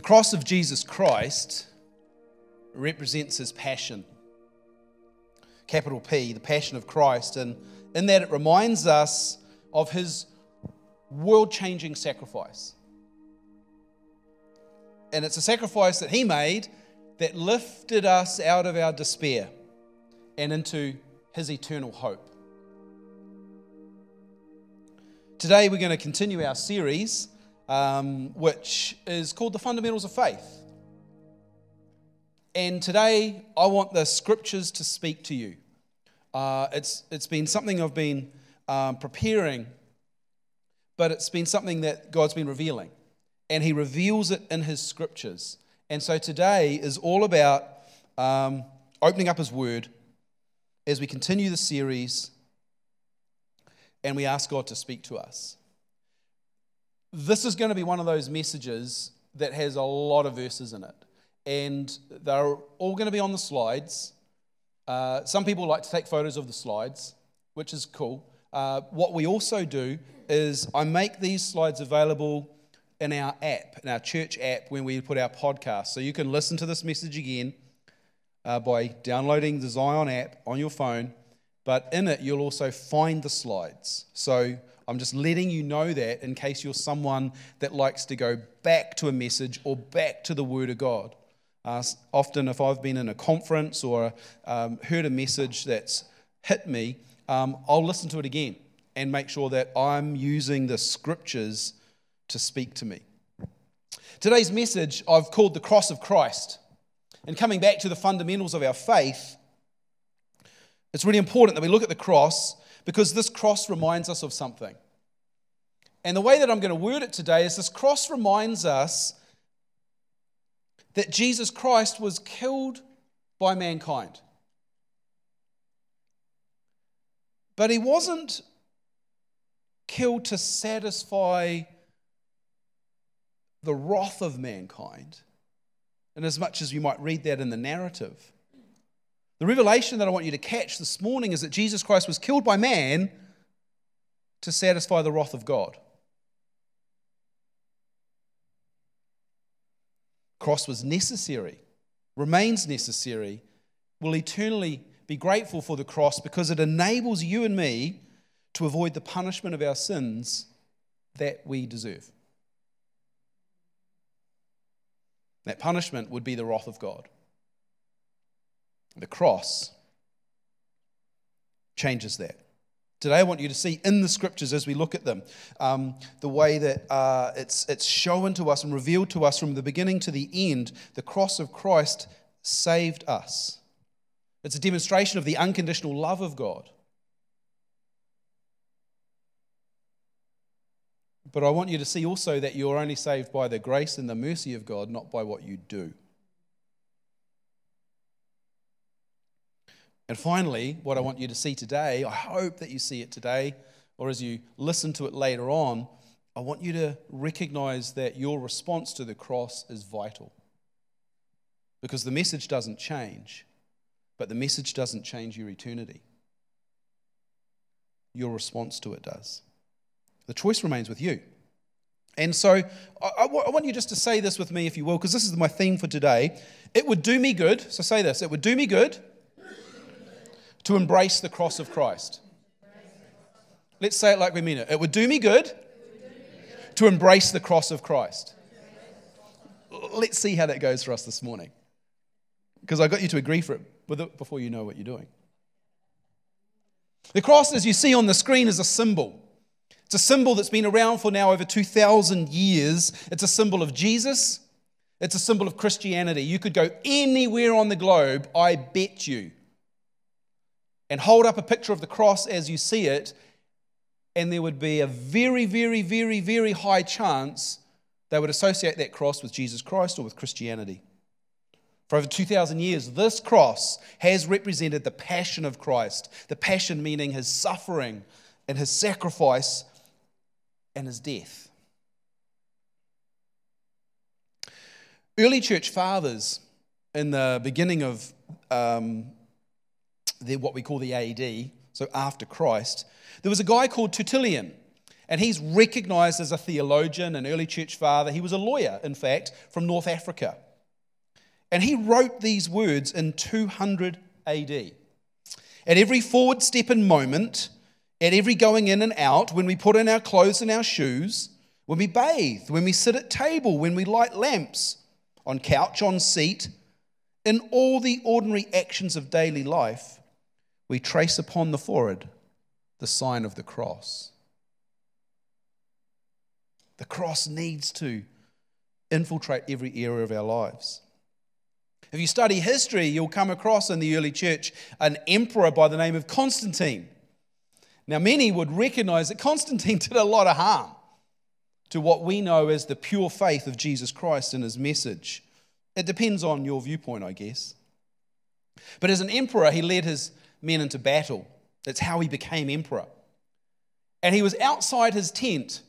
The cross of Jesus Christ represents his passion. Capital P, the passion of Christ. And in that, it reminds us of his world changing sacrifice. And it's a sacrifice that he made that lifted us out of our despair and into his eternal hope. Today, we're going to continue our series, um, which is called The Fundamentals of Faith. And today, I want the scriptures to speak to you. Uh, it's, it's been something I've been um, preparing, but it's been something that God's been revealing. And He reveals it in His scriptures. And so today is all about um, opening up His Word as we continue the series and we ask God to speak to us. This is going to be one of those messages that has a lot of verses in it. And they're all going to be on the slides. Uh, some people like to take photos of the slides, which is cool. Uh, what we also do is I make these slides available in our app, in our church app, when we put our podcast. So you can listen to this message again uh, by downloading the Zion app on your phone, but in it, you'll also find the slides. So I'm just letting you know that in case you're someone that likes to go back to a message or back to the Word of God. Uh, often, if I've been in a conference or um, heard a message that's hit me, um, I'll listen to it again and make sure that I'm using the scriptures to speak to me. Today's message I've called the cross of Christ. And coming back to the fundamentals of our faith, it's really important that we look at the cross because this cross reminds us of something. And the way that I'm going to word it today is this cross reminds us that Jesus Christ was killed by mankind. But he wasn't killed to satisfy the wrath of mankind, and as much as you might read that in the narrative. The revelation that I want you to catch this morning is that Jesus Christ was killed by man to satisfy the wrath of God. Cross was necessary, remains necessary, will eternally be grateful for the cross because it enables you and me to avoid the punishment of our sins that we deserve. That punishment would be the wrath of God. The cross changes that. Today, I want you to see in the scriptures as we look at them um, the way that uh, it's, it's shown to us and revealed to us from the beginning to the end. The cross of Christ saved us. It's a demonstration of the unconditional love of God. But I want you to see also that you're only saved by the grace and the mercy of God, not by what you do. And finally, what I want you to see today, I hope that you see it today, or as you listen to it later on, I want you to recognize that your response to the cross is vital. Because the message doesn't change, but the message doesn't change your eternity. Your response to it does. The choice remains with you. And so I, want you just to say this with me, if you will, because this is my theme for today. It would do me good, so say this it would do me good to embrace the cross of Christ. Let's say it like we mean it. It would do me good to embrace the cross of Christ. Let's see how that goes for us this morning. Because I got you to agree for it before you know what you're doing. The cross, as you see on the screen, is a symbol. It's a symbol that's been around for now over 2,000 years. It's a symbol of Jesus. It's a symbol of Christianity. You could go anywhere on the globe, I bet you, and hold up a picture of the cross as you see it, and there would be a very, very, very, very high chance they would associate that cross with Jesus Christ or with Christianity. For over 2,000 years, this cross has represented the passion of Christ. The passion meaning his suffering and his sacrifice and his death. Early church fathers in the beginning of um, the, what we call the AD, so after Christ, there was a guy called Tertullian. And he's recognized as a theologian, an early church father. He was a lawyer, in fact, from North Africa. And he wrote these words in 200 AD. At every forward step and moment, at every going in and out, when we put in our clothes and our shoes, when we bathe, when we sit at table, when we light lamps, on couch, on seat, in all the ordinary actions of daily life, we trace upon the forehead the sign of the cross. The cross needs to infiltrate every area of our lives. If you study history, you'll come across in the early church an emperor by the name of Constantine. Now, many would recognize that Constantine did a lot of harm to what we know as the pure faith of Jesus Christ and his message. It depends on your viewpoint, I guess. But as an emperor, he led his men into battle. That's how he became emperor. And he was outside his tent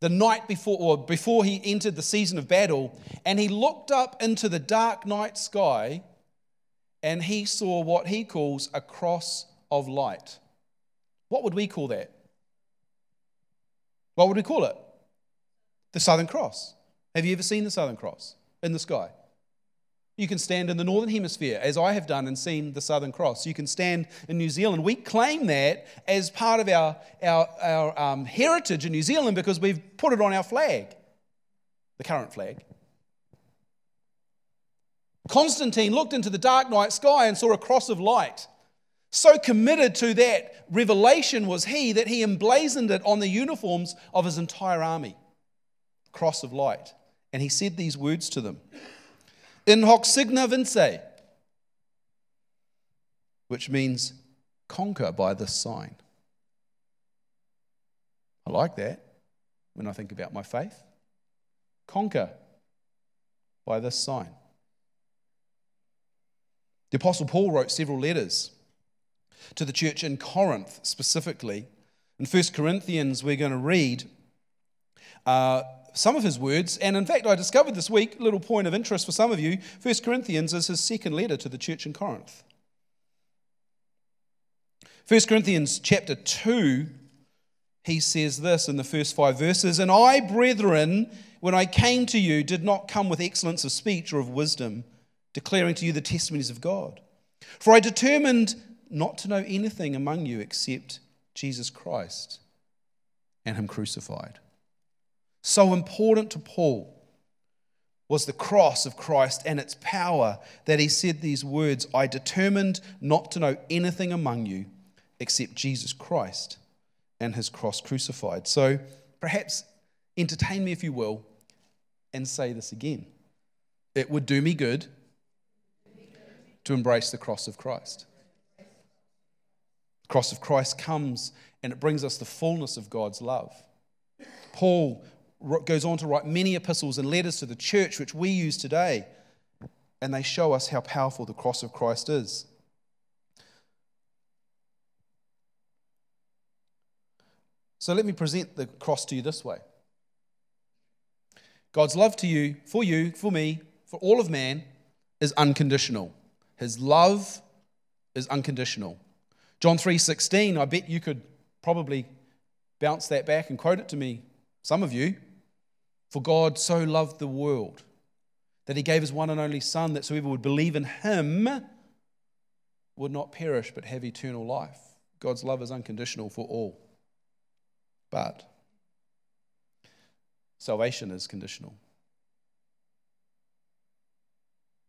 the night before, or before he entered the season of battle, and he looked up into the dark night sky and he saw what he calls a cross of light. What would we call that? What would we call it? The Southern Cross. Have you ever seen the Southern Cross in the sky? You can stand in the Northern Hemisphere, as I have done and seen the Southern Cross. You can stand in New Zealand. We claim that as part of our, our, our um, heritage in New Zealand because we've put it on our flag, the current flag. Constantine looked into the dark night sky and saw a cross of light. So committed to that revelation was he that he emblazoned it on the uniforms of his entire army. Cross of light. And he said these words to them in hoc signa vince, which means conquer by this sign. I like that when I think about my faith. Conquer by this sign. The Apostle Paul wrote several letters to the church in Corinth specifically. In 1 Corinthians, we're going to read uh, some of his words. And in fact, I discovered this week, a little point of interest for some of you, 1 Corinthians is his second letter to the church in Corinth. 1 Corinthians chapter 2, he says this in the first five verses And I, brethren, when I came to you, did not come with excellence of speech or of wisdom, declaring to you the testimonies of God. For I determined not to know anything among you except Jesus Christ and Him crucified so important to Paul was the cross of Christ and its power that he said these words I determined not to know anything among you except Jesus Christ and his cross crucified. So perhaps entertain me, if you will, and say this again. It would do me good to embrace the cross of Christ. The cross of Christ comes and it brings us the fullness of God's love. Paul goes on to write many epistles and letters to the church, which we use today, and they show us how powerful the cross of Christ is. So let me present the cross to you this way God's love to you, for you, for me, for all of man, is unconditional. His love is unconditional. John 3:16, I bet you could probably bounce that back and quote it to me, some of you. For God so loved the world that he gave his one and only Son, that whoever would believe in him would not perish but have eternal life. God's love is unconditional for all. But salvation is conditional.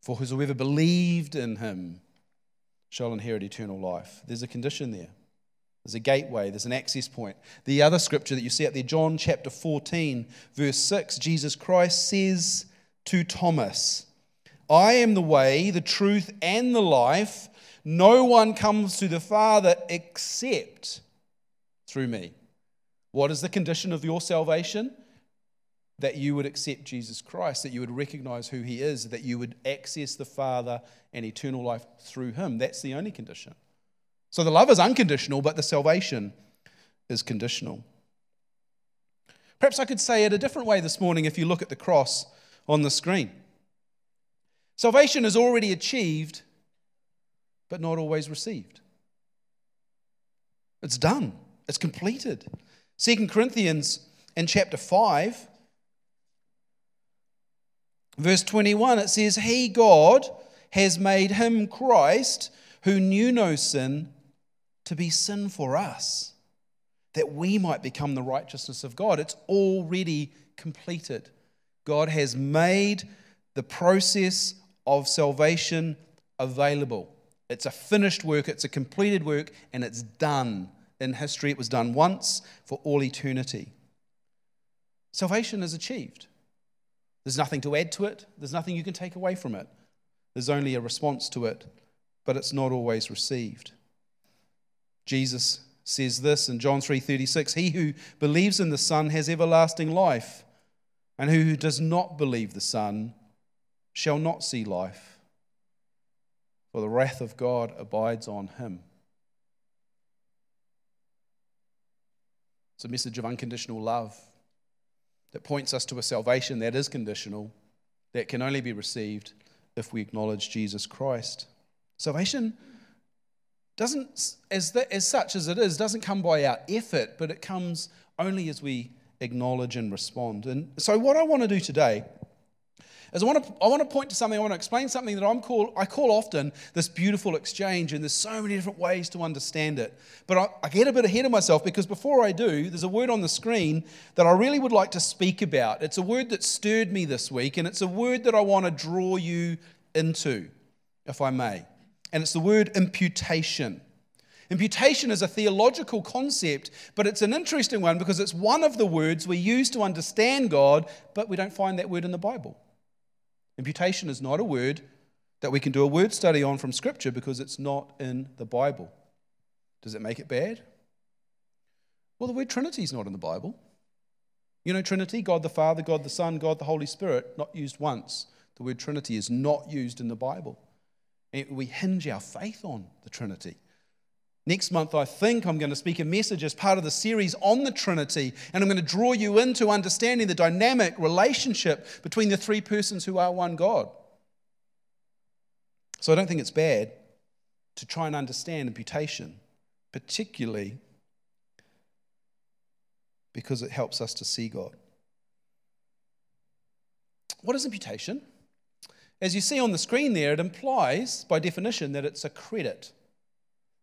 For whosoever believed in him shall inherit eternal life. There's a condition there. There's a gateway, there's an access point. The other scripture that you see out there, John chapter 14, verse 6, Jesus Christ says to Thomas, I am the way, the truth, and the life. No one comes to the Father except through me. What is the condition of your salvation? That you would accept Jesus Christ, that you would recognize who he is, that you would access the Father and eternal life through him. That's the only condition. So the love is unconditional, but the salvation is conditional. Perhaps I could say it a different way this morning if you look at the cross on the screen. Salvation is already achieved, but not always received. It's done, it's completed. 2 Corinthians in chapter 5, verse 21, it says, He, God, has made him, Christ, who knew no sin, to be sin for us, that we might become the righteousness of God. It's already completed. God has made the process of salvation available. It's a finished work, it's a completed work, and it's done. In history, it was done once for all eternity. Salvation is achieved. There's nothing to add to it, there's nothing you can take away from it. There's only a response to it, but it's not always received. Jesus says this in John 3:36, "He who believes in the Son has everlasting life, and who does not believe the Son shall not see life, for the wrath of God abides on him." It's a message of unconditional love that points us to a salvation that is conditional, that can only be received if we acknowledge Jesus Christ. Salvation doesn't, as, the, as such as it is, doesn't come by our effort, but it comes only as we acknowledge and respond. And so, what I want to do today is I want to, I want to point to something, I want to explain something that I'm call, I call often this beautiful exchange, and there's so many different ways to understand it. But I, I get a bit ahead of myself because before I do, there's a word on the screen that I really would like to speak about. It's a word that stirred me this week, and it's a word that I want to draw you into, if I may. And it's the word imputation. Imputation is a theological concept, but it's an interesting one because it's one of the words we use to understand God, but we don't find that word in the Bible. Imputation is not a word that we can do a word study on from Scripture because it's not in the Bible. Does it make it bad? Well, the word Trinity is not in the Bible. You know, Trinity, God the Father, God the Son, God the Holy Spirit, not used once. The word Trinity is not used in the Bible. We hinge our faith on the Trinity. Next month, I think I'm going to speak a message as part of the series on the Trinity, and I'm going to draw you into understanding the dynamic relationship between the three persons who are one God. So I don't think it's bad to try and understand imputation, particularly because it helps us to see God. What is imputation? As you see on the screen there, it implies, by definition, that it's a credit.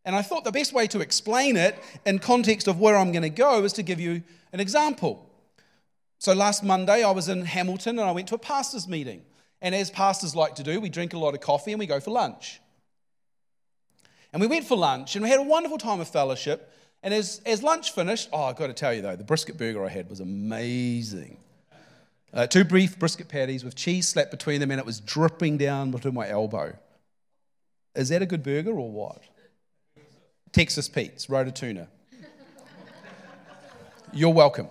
And I thought the best way to explain it in context of where I'm going to go is to give you an example. So last Monday, I was in Hamilton and I went to a pastor's meeting. And as pastors like to do, we drink a lot of coffee and we go for lunch. And we went for lunch and we had a wonderful time of fellowship. And as, as lunch finished, oh, I've got to tell you though, the brisket burger I had was amazing. Uh, two brief brisket patties with cheese slapped between them, and it was dripping down between my elbow. Is that a good burger or what? Texas Pete's, Rototuna. You're welcome.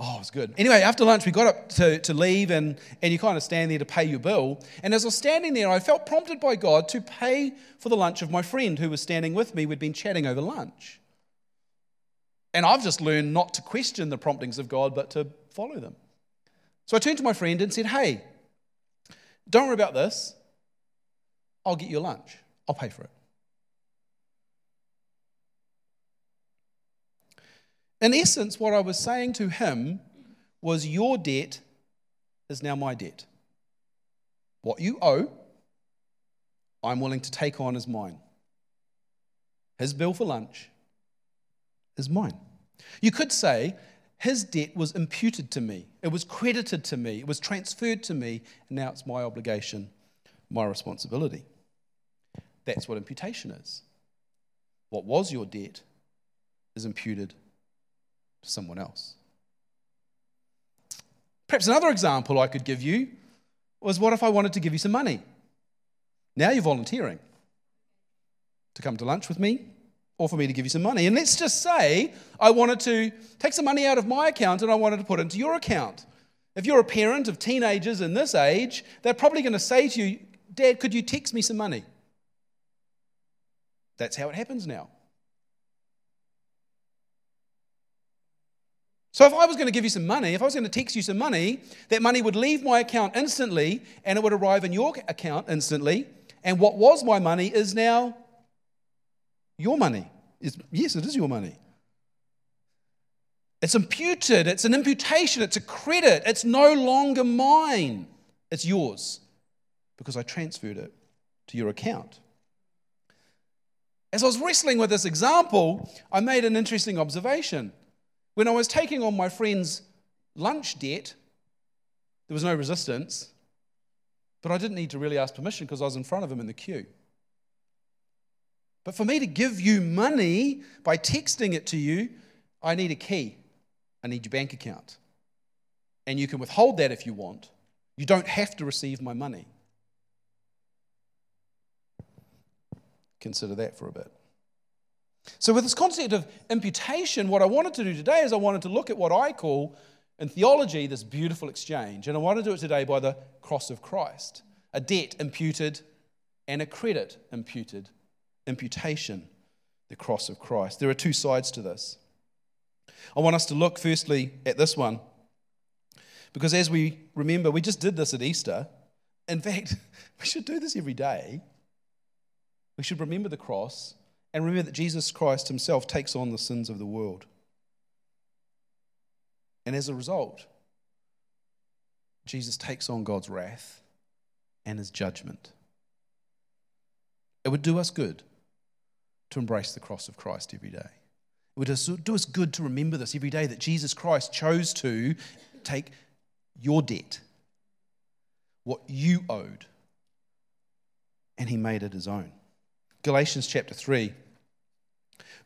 Oh, it was good. Anyway, after lunch, we got up to, to leave, and, and you kind of stand there to pay your bill. And as I was standing there, I felt prompted by God to pay for the lunch of my friend who was standing with me. We'd been chatting over lunch. And I've just learned not to question the promptings of God, but to follow them. So I turned to my friend and said, Hey, don't worry about this. I'll get you lunch, I'll pay for it. In essence, what I was saying to him was, Your debt is now my debt. What you owe, I'm willing to take on as mine. His bill for lunch is mine. You could say, his debt was imputed to me. It was credited to me. It was transferred to me. And now it's my obligation, my responsibility. That's what imputation is. What was your debt is imputed to someone else. Perhaps another example I could give you was what if I wanted to give you some money? Now you're volunteering to come to lunch with me or for me to give you some money. And let's just say I wanted to take some money out of my account and I wanted to put it into your account. If you're a parent of teenagers in this age, they're probably going to say to you, Dad, could you text me some money? That's how it happens now. So, if I was going to give you some money, if I was going to text you some money, that money would leave my account instantly and it would arrive in your account instantly. And what was my money is now your money. It's, yes, it is your money. It's imputed, it's an imputation, it's a credit. It's no longer mine, it's yours because I transferred it to your account. As I was wrestling with this example, I made an interesting observation. When I was taking on my friend's lunch debt, there was no resistance, but I didn't need to really ask permission because I was in front of him in the queue. But for me to give you money by texting it to you, I need a key. I need your bank account. And you can withhold that if you want. You don't have to receive my money. Consider that for a bit. So, with this concept of imputation, what I wanted to do today is I wanted to look at what I call in theology this beautiful exchange. And I want to do it today by the cross of Christ a debt imputed and a credit imputed. Imputation, the cross of Christ. There are two sides to this. I want us to look firstly at this one because as we remember, we just did this at Easter. In fact, we should do this every day. We should remember the cross and remember that Jesus Christ himself takes on the sins of the world. And as a result, Jesus takes on God's wrath and his judgment. It would do us good to embrace the cross of Christ every day. It would do us good to remember this every day that Jesus Christ chose to take your debt, what you owed, and he made it his own. Galatians chapter 3,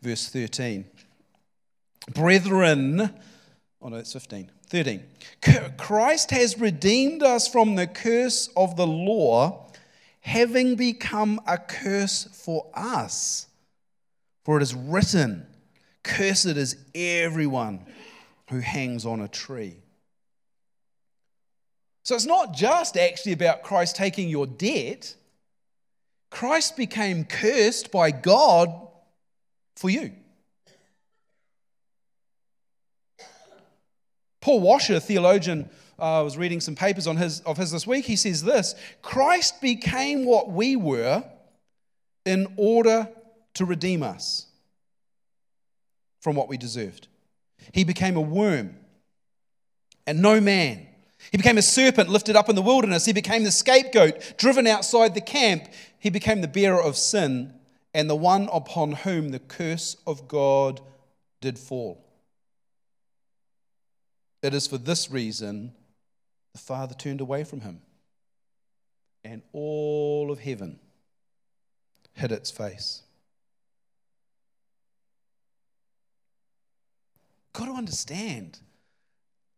verse 13. Brethren, oh no, it's 15. 13. Christ has redeemed us from the curse of the law, having become a curse for us. For it is written, Cursed is everyone who hangs on a tree. So it's not just actually about Christ taking your debt. Christ became cursed by God for you. Paul Washer, theologian, uh, I was reading some papers on his, of his this week. He says this Christ became what we were in order to redeem us from what we deserved. He became a worm and no man. He became a serpent lifted up in the wilderness. He became the scapegoat driven outside the camp. He became the bearer of sin and the one upon whom the curse of God did fall. It is for this reason the Father turned away from him, and all of heaven hid its face. Got to understand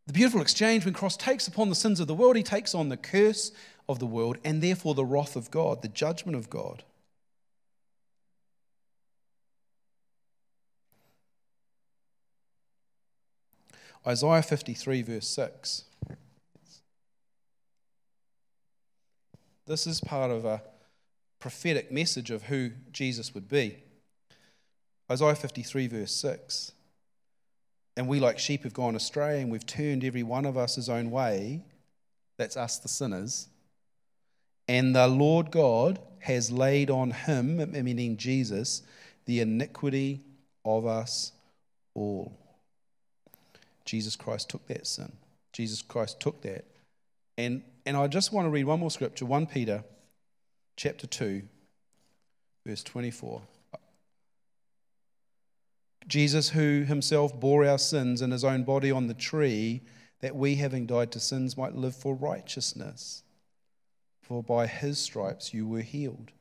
the beautiful exchange when Christ takes upon the sins of the world, he takes on the curse of the world and therefore the wrath of God, the judgment of God. Isaiah 53, verse 6. This is part of a prophetic message of who Jesus would be. Isaiah 53, verse 6. And we, like sheep, have gone astray, and we've turned every one of us his own way. That's us, the sinners. And the Lord God has laid on him, meaning Jesus, the iniquity of us all. Jesus Christ took that sin. Jesus Christ took that. And, and I just want to read one more scripture 1 Peter chapter 2, verse 24. Jesus, who himself bore our sins in his own body on the tree, that we, having died to sins, might live for righteousness. For by his stripes you were healed.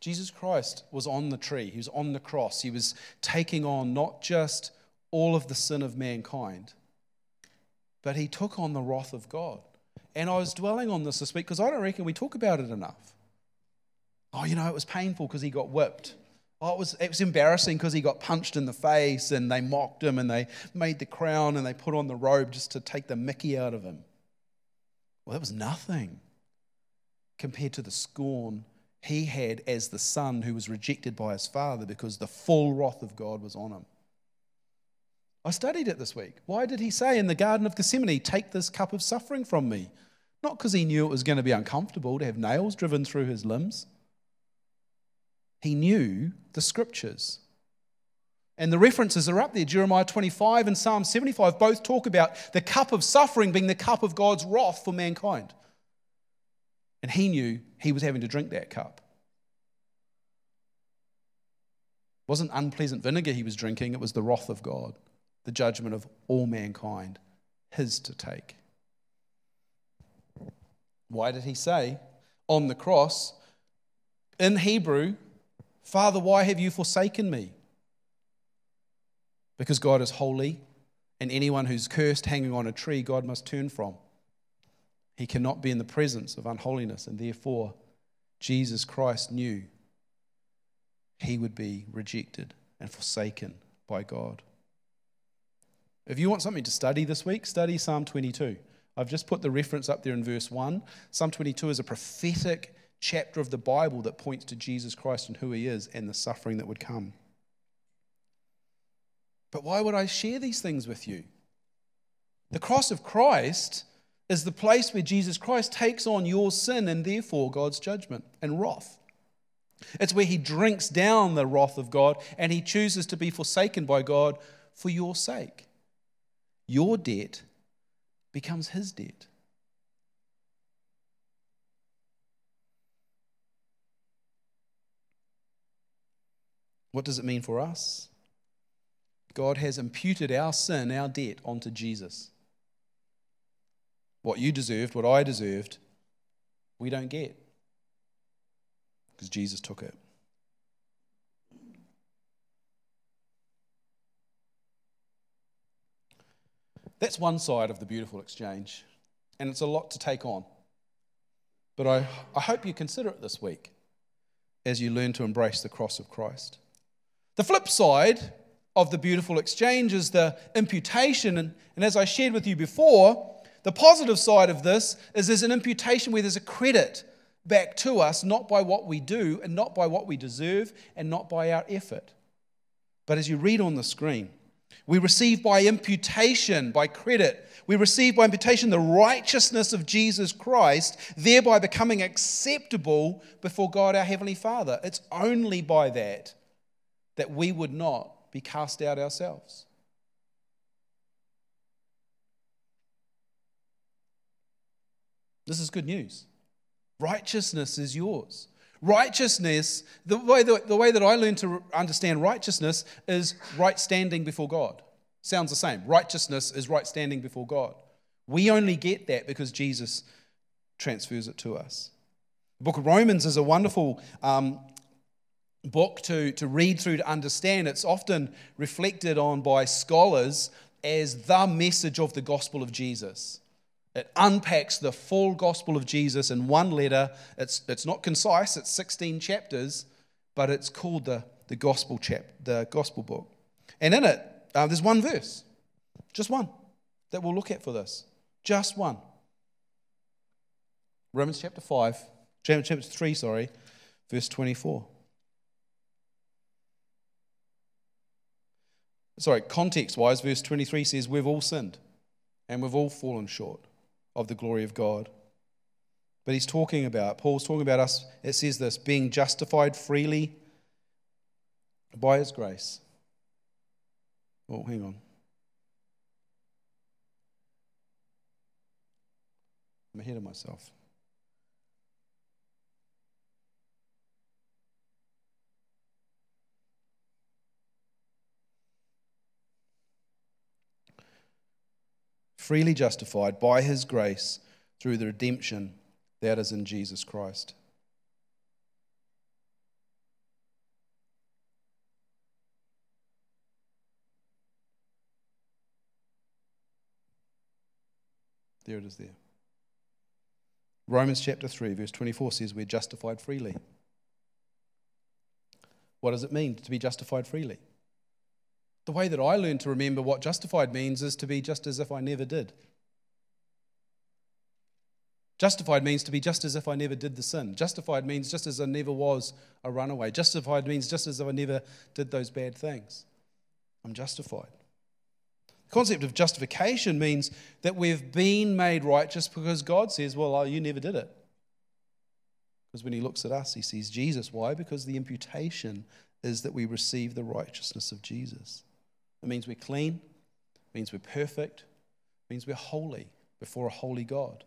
Jesus Christ was on the tree, he was on the cross. He was taking on not just all of the sin of mankind, but he took on the wrath of God. And I was dwelling on this this week because I don't reckon we talk about it enough. Oh, you know, it was painful because he got whipped. Oh, it was, it was embarrassing because he got punched in the face and they mocked him and they made the crown and they put on the robe just to take the mickey out of him. Well, that was nothing compared to the scorn he had as the son who was rejected by his father because the full wrath of God was on him. I studied it this week. Why did he say in the Garden of Gethsemane, Take this cup of suffering from me? Not because he knew it was going to be uncomfortable to have nails driven through his limbs. He knew the scriptures. And the references are up there. Jeremiah 25 and Psalm 75 both talk about the cup of suffering being the cup of God's wrath for mankind. And he knew he was having to drink that cup. It wasn't unpleasant vinegar he was drinking, it was the wrath of God, the judgment of all mankind, his to take. Why did he say on the cross, in Hebrew, Father, why have you forsaken me? Because God is holy, and anyone who's cursed hanging on a tree, God must turn from. He cannot be in the presence of unholiness, and therefore, Jesus Christ knew he would be rejected and forsaken by God. If you want something to study this week, study Psalm 22. I've just put the reference up there in verse 1. Psalm 22 is a prophetic chapter of the Bible that points to Jesus Christ and who he is and the suffering that would come. But why would I share these things with you? The cross of Christ is the place where Jesus Christ takes on your sin and therefore God's judgment and wrath. It's where he drinks down the wrath of God and he chooses to be forsaken by God for your sake. Your debt becomes his debt. What does it mean for us? God has imputed our sin, our debt, onto Jesus. What you deserved, what I deserved, we don't get because Jesus took it. That's one side of the beautiful exchange, and it's a lot to take on. But I, I hope you consider it this week as you learn to embrace the cross of Christ. The flip side of the beautiful exchange is the imputation, and, and as I shared with you before, the positive side of this is there's an imputation where there's a credit back to us, not by what we do, and not by what we deserve, and not by our effort. But as you read on the screen, we receive by imputation, by credit. We receive by imputation the righteousness of Jesus Christ, thereby becoming acceptable before God our Heavenly Father. It's only by that that we would not be cast out ourselves. This is good news. Righteousness is yours. Righteousness, the way, the, the way that I learned to understand righteousness is right standing before God. Sounds the same. Righteousness is right standing before God. We only get that because Jesus transfers it to us. The book of Romans is a wonderful um, book to, to read through to understand. It's often reflected on by scholars as the message of the gospel of Jesus. It unpacks the full gospel of Jesus in one letter. It's, it's not concise, it's 16 chapters, but it's called the, the gospel chap, the gospel book. And in it, uh, there's one verse, just one, that we'll look at for this. Just one. Romans chapter 5, chapter 3, sorry, verse 24. Sorry, context wise, verse 23 says, We've all sinned and we've all fallen short of the glory of God. But he's talking about, Paul's talking about us, it says this, being justified freely by his grace. Oh, hang on. I'm ahead of myself. Freely justified by his grace through the redemption that is in Jesus Christ. There it is there. Romans chapter 3, verse 24 says we're justified freely. What does it mean to be justified freely? The way that I learn to remember what justified means is to be just as if I never did. Justified means to be just as if I never did the sin. Justified means just as I never was a runaway. Justified means just as if I never did those bad things. I'm justified. The concept of justification means that we've been made righteous because God says, Well, uh, you never did it. Because when he looks at us, he sees Jesus. Why? Because the imputation is that we receive the righteousness of Jesus. It means we're clean, it means we're perfect, it means we're holy before a holy God.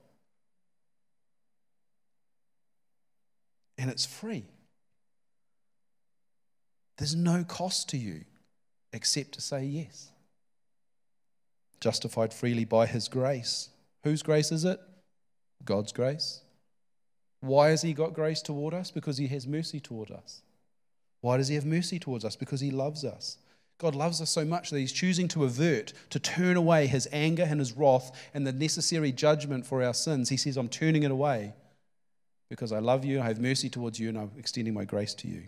And it's free. There's no cost to you except to say yes. Justified freely by His grace. Whose grace is it? God's grace. Why has He got grace toward us? Because He has mercy toward us. Why does He have mercy towards us? Because He loves us. God loves us so much that He's choosing to avert, to turn away His anger and His wrath and the necessary judgment for our sins. He says, I'm turning it away because I love you, I have mercy towards you, and I'm extending my grace to you.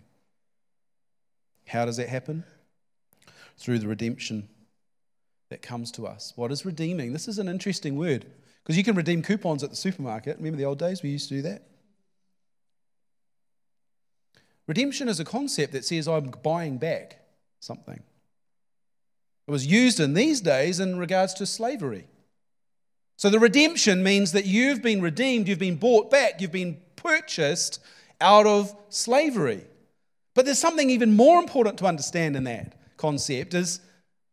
How does that happen? Through the redemption that comes to us. What is redeeming? This is an interesting word because you can redeem coupons at the supermarket. Remember the old days we used to do that? Redemption is a concept that says I'm buying back something. It was used in these days in regards to slavery. So the redemption means that you've been redeemed, you've been bought back, you've been purchased out of slavery. But there's something even more important to understand in that concept is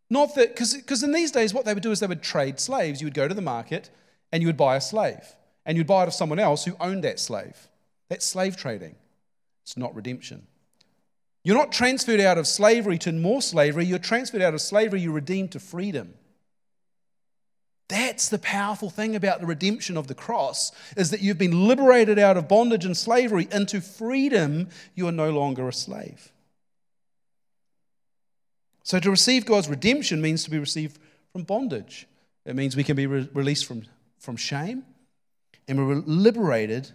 not that, because in these days, what they would do is they would trade slaves. You would go to the market and you would buy a slave, and you'd buy it of someone else who owned that slave. That's slave trading, it's not redemption. You're not transferred out of slavery to more slavery, you're transferred out of slavery, you're redeemed to freedom. That's the powerful thing about the redemption of the cross is that you've been liberated out of bondage and slavery into freedom. You are no longer a slave. So to receive God's redemption means to be received from bondage. It means we can be re- released from, from shame and we're liberated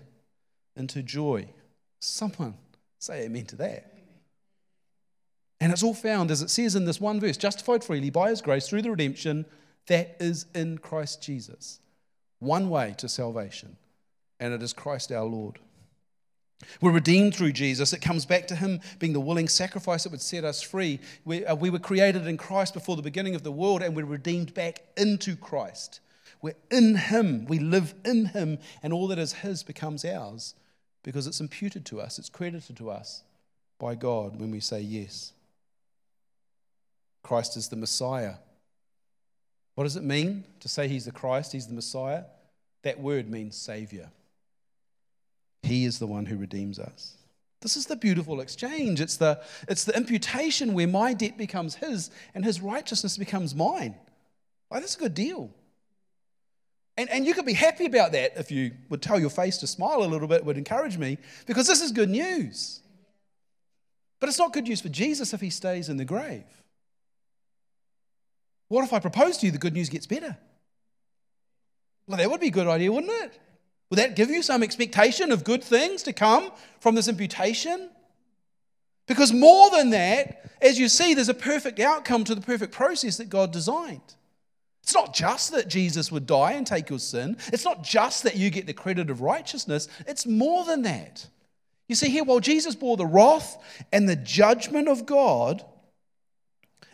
into joy. Someone say amen to that. And it's all found, as it says in this one verse, justified freely by his grace through the redemption that is in Christ Jesus. One way to salvation, and it is Christ our Lord. We're redeemed through Jesus. It comes back to Him being the willing sacrifice that would set us free. We, uh, we were created in Christ before the beginning of the world, and we're redeemed back into Christ. We're in Him. We live in Him, and all that is His becomes ours because it's imputed to us, it's credited to us by God when we say yes. Christ is the Messiah. What does it mean to say he's the Christ, he's the Messiah? That word means Savior. He is the one who redeems us. This is the beautiful exchange. It's the, it's the imputation where my debt becomes his and his righteousness becomes mine. Oh, that's a good deal. And, and you could be happy about that if you would tell your face to smile a little bit, would encourage me, because this is good news. But it's not good news for Jesus if he stays in the grave. What if I propose to you the good news gets better? Well, that would be a good idea, wouldn't it? Would that give you some expectation of good things to come from this imputation? Because more than that, as you see, there's a perfect outcome to the perfect process that God designed. It's not just that Jesus would die and take your sin. It's not just that you get the credit of righteousness. It's more than that. You see, here, while Jesus bore the wrath and the judgment of God,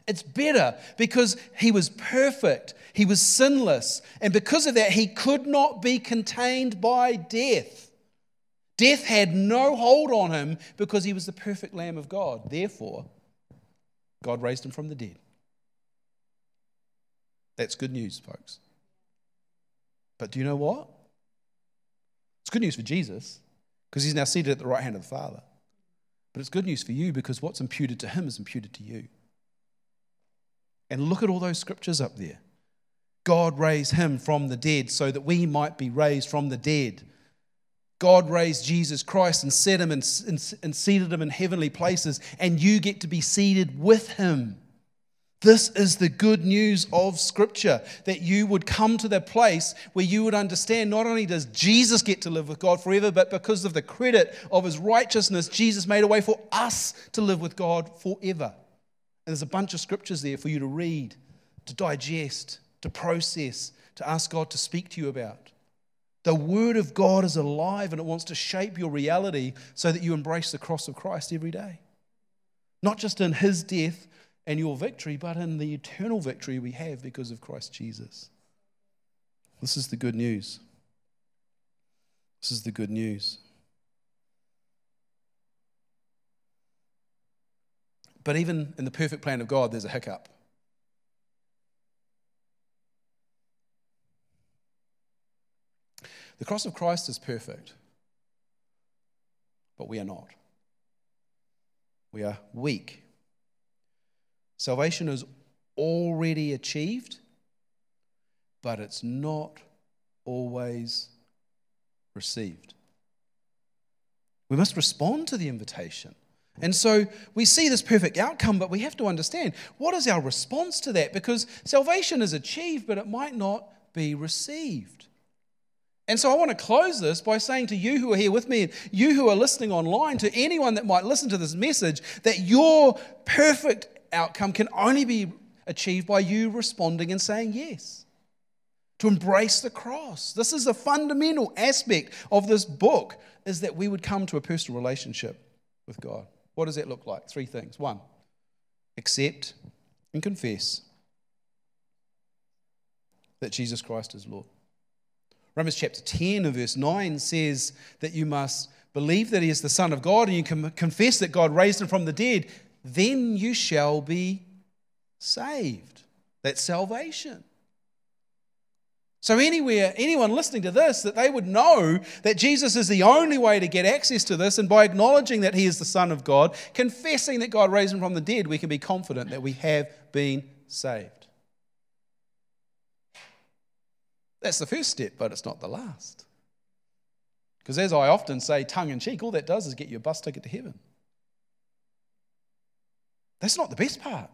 it's better because he was perfect, he was sinless, and because of that, he could not be contained by death. Death had no hold on him because he was the perfect Lamb of God. Therefore, God raised him from the dead. That's good news, folks. But do you know what? It's good news for Jesus because he's now seated at the right hand of the Father. But it's good news for you because what's imputed to him is imputed to you. And look at all those scriptures up there. God raised him from the dead so that we might be raised from the dead. God raised Jesus Christ and set him and, and, and, seated him in heavenly places, and you get to be seated with him. This is the good news of Scripture that you would come to the place where you would understand not only does Jesus get to live with God forever, but because of the credit of his righteousness, Jesus made a way for us to live with God forever. And there's a bunch of scriptures there for you to read, to digest, to process, to ask God to speak to you about. The Word of God is alive and it wants to shape your reality so that you embrace the cross of Christ every day. Not just in His death and your victory, but in the eternal victory we have because of Christ Jesus. This is the good news. This is the good news. But even in the perfect plan of God, there's a hiccup. The cross of Christ is perfect, but we are not. We are weak. Salvation is already achieved, but it's not always received. We must respond to the invitation. And so we see this perfect outcome, but we have to understand what is our response to that? Because salvation is achieved, but it might not be received. And so I want to close this by saying to you who are here with me, you who are listening online, to anyone that might listen to this message, that your perfect outcome can only be achieved by you responding and saying yes. To embrace the cross. This is a fundamental aspect of this book, is that we would come to a personal relationship with God. What does that look like? Three things. One, accept and confess that Jesus Christ is Lord. Romans chapter 10 and verse 9 says that you must believe that he is the Son of God and you can confess that God raised him from the dead, then you shall be saved. That's salvation. So, anywhere, anyone listening to this, that they would know that Jesus is the only way to get access to this, and by acknowledging that he is the Son of God, confessing that God raised him from the dead, we can be confident that we have been saved. That's the first step, but it's not the last. Because, as I often say, tongue in cheek, all that does is get you a bus ticket to heaven. That's not the best part,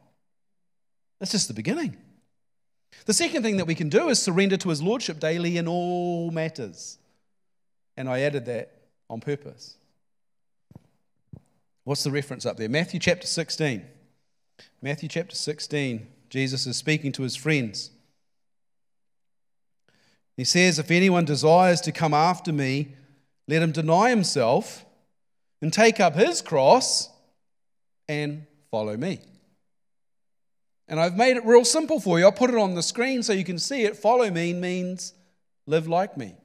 that's just the beginning. The second thing that we can do is surrender to his lordship daily in all matters. And I added that on purpose. What's the reference up there? Matthew chapter 16. Matthew chapter 16, Jesus is speaking to his friends. He says, If anyone desires to come after me, let him deny himself and take up his cross and follow me. And I've made it real simple for you. I'll put it on the screen so you can see it. Follow me means live like me.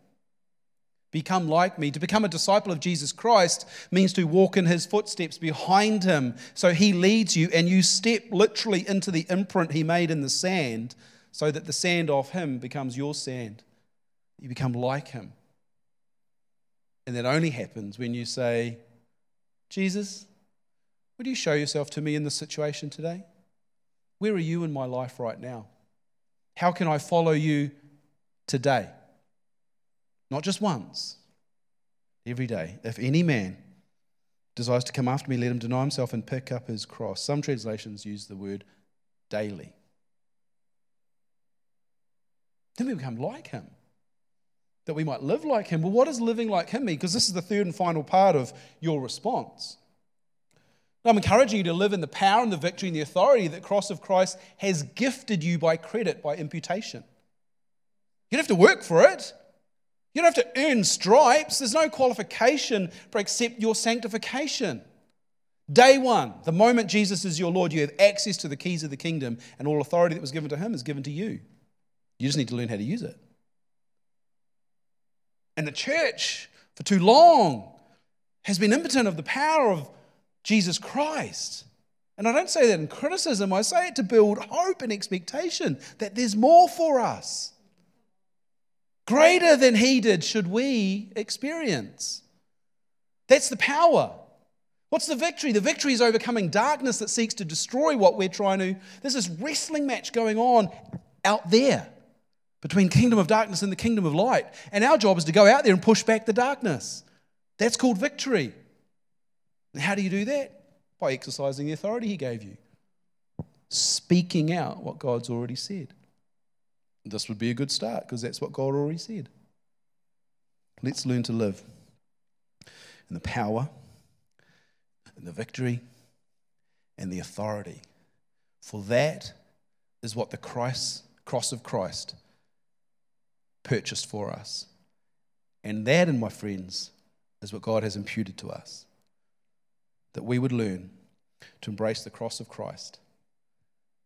Become like me. To become a disciple of Jesus Christ means to walk in his footsteps behind him. So he leads you, and you step literally into the imprint he made in the sand so that the sand off him becomes your sand. You become like him. And that only happens when you say, Jesus, would you show yourself to me in this situation today? Where are you in my life right now? How can I follow you today? Not just once, every day. If any man desires to come after me, let him deny himself and pick up his cross. Some translations use the word daily. Then we become like him. That we might live like him. Well, what does living like him mean? Because this is the third and final part of your response. I'm encouraging you to live in the power and the victory and the authority that cross of Christ has gifted you by credit, by imputation. You don't have to work for it. You don't have to earn stripes. There's no qualification for except your sanctification. Day one, the moment Jesus is your Lord, you have access to the keys of the kingdom, and all authority that was given to him is given to you. You just need to learn how to use it. And the church, for too long, has been impotent of the power of Jesus Christ. And I don't say that in criticism, I say it to build hope and expectation that there's more for us. Greater than he did, should we experience. That's the power. What's the victory? The victory is overcoming darkness that seeks to destroy what we're trying to. There's this wrestling match going on out there between kingdom of darkness and the kingdom of light. And our job is to go out there and push back the darkness. That's called victory. How do you do that? By exercising the authority He gave you, speaking out what God's already said. This would be a good start because that's what God already said. Let's learn to live in the power, and the victory, and the authority. For that is what the Christ, cross of Christ purchased for us. And that, and my friends, is what God has imputed to us that we would learn to embrace the cross of Christ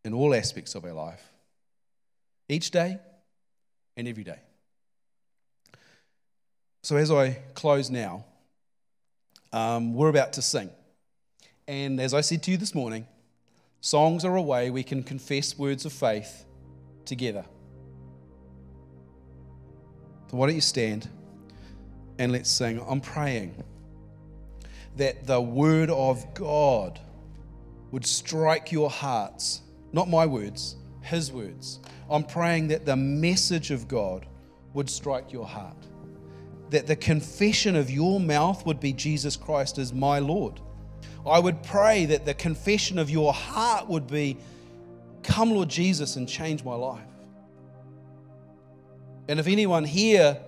in all aspects of our life, each day and every day. So, as I close now, um, we're about to sing. And as I said to you this morning, Songs are a way we can confess words of faith together. So, why don't you stand and let's sing? I'm praying that the word of God would strike your hearts, not my words, his words. I'm praying that the message of God would strike your heart, that the confession of your mouth would be Jesus Christ as my Lord. I would pray that the confession of your heart would be, Come, Lord Jesus, and change my life. And if anyone here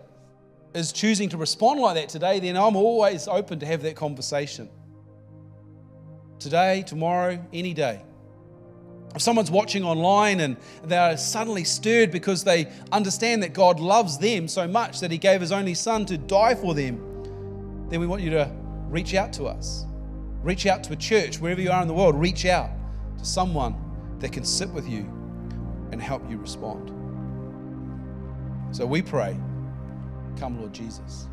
is choosing to respond like that today, then I'm always open to have that conversation. Today, tomorrow, any day. If someone's watching online and they're suddenly stirred because they understand that God loves them so much that He gave His only Son to die for them, then we want you to reach out to us. Reach out to a church, wherever you are in the world, reach out to someone that can sit with you and help you respond. So we pray, come, Lord Jesus.